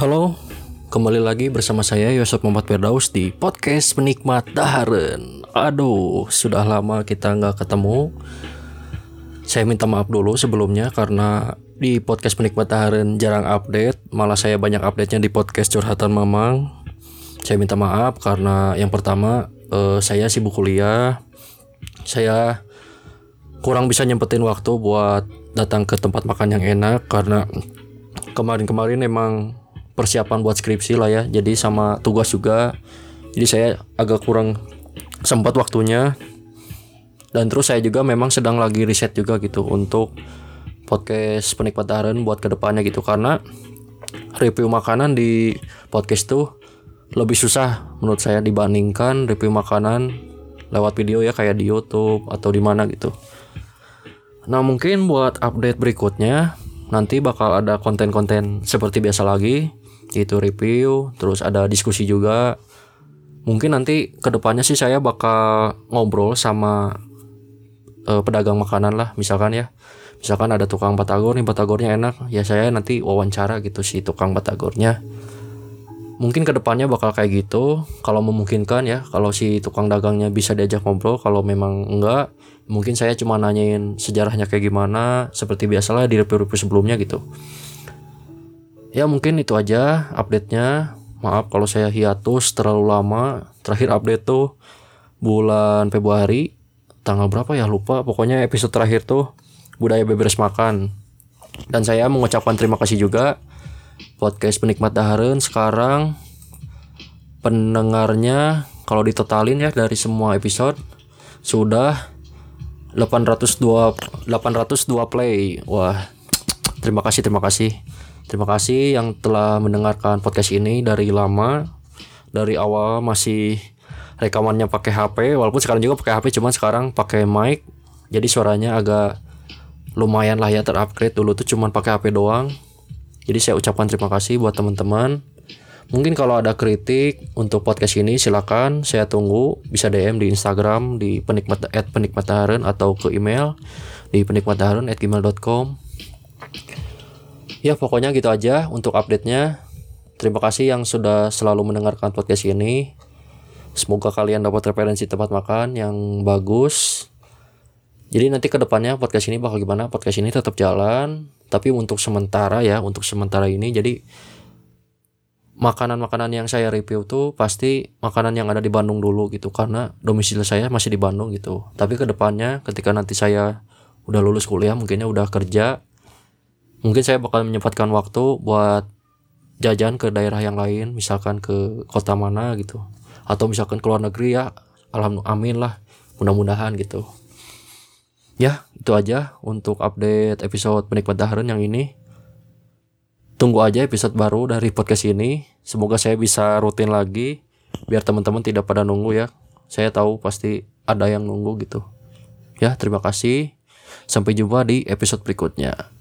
Halo, kembali lagi bersama saya Yosef Muhammad Firdaus di podcast Penikmat Daharen. Aduh, sudah lama kita nggak ketemu. Saya minta maaf dulu sebelumnya karena di podcast Penikmat Daharen jarang update, malah saya banyak update-nya di podcast Curhatan Mamang. Saya minta maaf karena yang pertama eh, saya sibuk kuliah, saya kurang bisa nyempetin waktu buat datang ke tempat makan yang enak karena kemarin-kemarin emang persiapan buat skripsi lah ya. Jadi sama tugas juga. Jadi saya agak kurang sempat waktunya. Dan terus saya juga memang sedang lagi riset juga gitu untuk podcast penikmat daren buat ke depannya gitu. Karena review makanan di podcast tuh lebih susah menurut saya dibandingkan review makanan lewat video ya kayak di YouTube atau di mana gitu. Nah mungkin buat update berikutnya nanti bakal ada konten-konten seperti biasa lagi itu review terus ada diskusi juga. Mungkin nanti ke depannya sih saya bakal ngobrol sama uh, pedagang makanan lah misalkan ya. Misalkan ada tukang batagor nih batagornya enak ya saya nanti wawancara gitu si tukang batagornya. Mungkin ke depannya bakal kayak gitu kalau memungkinkan ya. Kalau si tukang dagangnya bisa diajak ngobrol kalau memang enggak mungkin saya cuma nanyain sejarahnya kayak gimana seperti biasalah di review-review sebelumnya gitu ya mungkin itu aja update-nya. Maaf kalau saya hiatus terlalu lama. Terakhir update tuh bulan Februari. Tanggal berapa ya? Lupa. Pokoknya episode terakhir tuh budaya beberes makan. Dan saya mengucapkan terima kasih juga podcast penikmat daharen. Sekarang pendengarnya kalau ditotalin ya dari semua episode sudah 802 802 play. Wah terima kasih terima kasih Terima kasih yang telah mendengarkan podcast ini dari lama. Dari awal masih rekamannya pakai HP, walaupun sekarang juga pakai HP, cuman sekarang pakai mic. Jadi suaranya agak lumayan lah ya terupgrade. Dulu tuh cuman pakai HP doang. Jadi saya ucapkan terima kasih buat teman-teman. Mungkin kalau ada kritik untuk podcast ini silakan saya tunggu bisa DM di Instagram di penikmat at penikmataharen atau ke email di penikmataharen at Ya pokoknya gitu aja untuk update-nya. Terima kasih yang sudah selalu mendengarkan podcast ini. Semoga kalian dapat referensi tempat makan yang bagus. Jadi nanti ke depannya podcast ini bakal gimana? Podcast ini tetap jalan, tapi untuk sementara ya, untuk sementara ini jadi makanan-makanan yang saya review tuh pasti makanan yang ada di Bandung dulu gitu karena domisili saya masih di Bandung gitu. Tapi ke depannya ketika nanti saya udah lulus kuliah mungkinnya udah kerja mungkin saya bakal menyempatkan waktu buat jajan ke daerah yang lain misalkan ke kota mana gitu. Atau misalkan ke luar negeri ya alhamdulillah amin lah mudah-mudahan gitu. Ya itu aja untuk update episode penikmat daharen yang ini. Tunggu aja episode baru dari podcast ini. Semoga saya bisa rutin lagi biar teman-teman tidak pada nunggu ya. Saya tahu pasti ada yang nunggu gitu. Ya terima kasih. Sampai jumpa di episode berikutnya